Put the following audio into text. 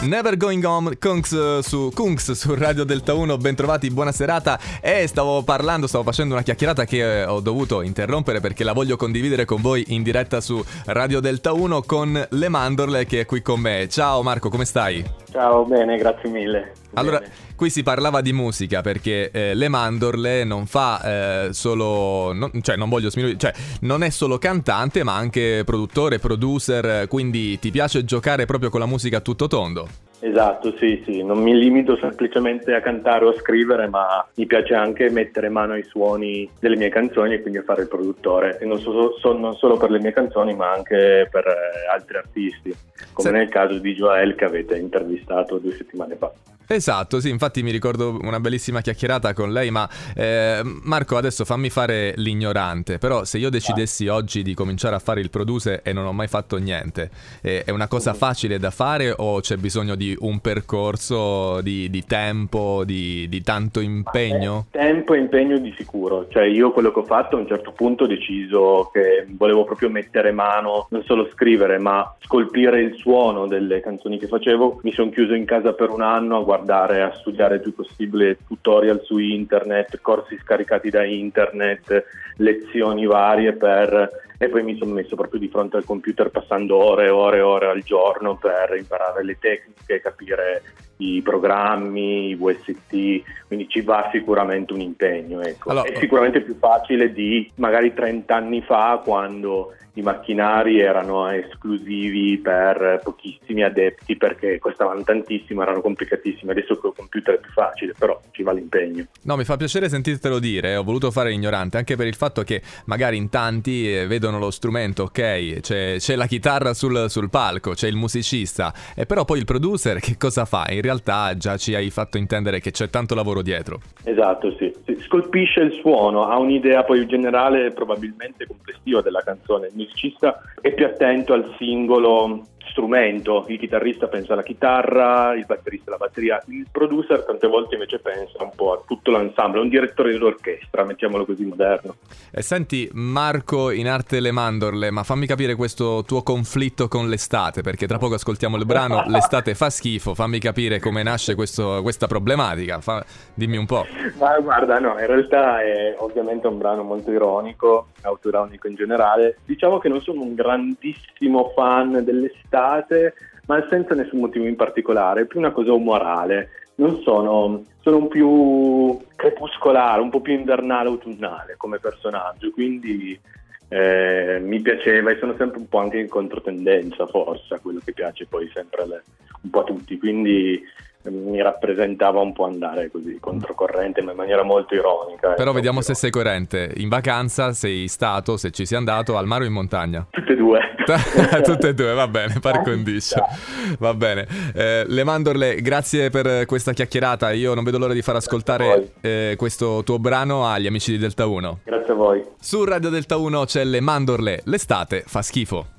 Never Going Home Kunks su, Kunks su Radio Delta 1, bentrovati, buona serata e stavo parlando, stavo facendo una chiacchierata che eh, ho dovuto interrompere perché la voglio condividere con voi in diretta su Radio Delta 1 con Le Mandorle che è qui con me. Ciao Marco, come stai? Ciao, bene, grazie mille. Allora, Bene. qui si parlava di musica perché eh, Le Mandorle non fa eh, solo, no- cioè non voglio sminuire, cioè non è solo cantante ma anche produttore, producer, quindi ti piace giocare proprio con la musica a tutto tondo? Esatto, sì, sì, non mi limito semplicemente a cantare o a scrivere, ma mi piace anche mettere mano ai suoni delle mie canzoni e quindi a fare il produttore. E non, so- so- non solo per le mie canzoni, ma anche per eh, altri artisti, come Sì. nel caso di Joel che avete intervistato due settimane fa. Esatto, sì, infatti mi ricordo una bellissima chiacchierata con lei, ma eh, Marco adesso fammi fare l'ignorante, però se io decidessi oggi di cominciare a fare il producer e non ho mai fatto niente, eh, è una cosa facile da fare o c'è bisogno di un percorso, di, di tempo, di, di tanto impegno? Eh, tempo e impegno di sicuro, cioè io quello che ho fatto a un certo punto ho deciso che volevo proprio mettere mano, non solo scrivere, ma scolpire il suono delle canzoni che facevo. Mi sono chiuso in casa per un anno a guardare, a studiare il più possibile tutorial su internet, corsi scaricati da internet, lezioni varie per... e poi mi sono messo proprio di fronte al computer passando ore e ore e ore al giorno per imparare le tecniche, capire i programmi, i VST, quindi ci va sicuramente un impegno. Ecco. Allora- È sicuramente più facile di magari 30 anni fa quando i macchinari erano esclusivi per pochissimi adepti perché costavano tantissimo, erano complicatissimi. Adesso col computer è più facile, però ci va l'impegno. No, mi fa piacere sentirtelo dire, eh, ho voluto fare ignorante, anche per il fatto che magari in tanti eh, vedono lo strumento, ok, c'è, c'è la chitarra sul, sul palco, c'è il musicista, e però poi il producer che cosa fa? In realtà già ci hai fatto intendere che c'è tanto lavoro dietro. Esatto, sì. Sì, Scolpisce il suono, ha un'idea poi generale probabilmente complessiva della canzone. Il musicista è più attento al singolo strumento, il chitarrista pensa alla chitarra, il batterista alla batteria, il producer tante volte invece pensa un po' a tutto l'ensemble, è un direttore dell'orchestra, mettiamolo così moderno. E senti, Marco in arte le mandorle, ma fammi capire questo tuo conflitto con l'estate, perché tra poco ascoltiamo il brano L'estate fa schifo, fammi capire come nasce questo- questa problematica, fa- dimmi un po'. Ma guarda, no, in realtà è ovviamente un brano molto ironico, autoironico in generale. Diciamo che non sono un grandissimo fan dell'estate, ma senza nessun motivo in particolare, è più una cosa umorale. Non sono, sono più crepuscolare, un po' più invernale, autunnale come personaggio, quindi eh, mi piaceva e sono sempre un po' anche in controtendenza forse a quello che piace poi sempre alle- un po' a tutti, quindi mi rappresentava un po' andare così controcorrente ma in maniera molto ironica. Però ecco. vediamo se sei coerente. In vacanza sei stato, se ci sei andato, al mare o in montagna? Tutte e due. Tutte e due, va bene, par condicio. Va bene. Eh, le mandorle, grazie per questa chiacchierata. Io non vedo l'ora di far ascoltare eh, questo tuo brano agli amici di Delta 1. Grazie a voi. Su Radio Delta 1 c'è le mandorle. L'estate fa schifo.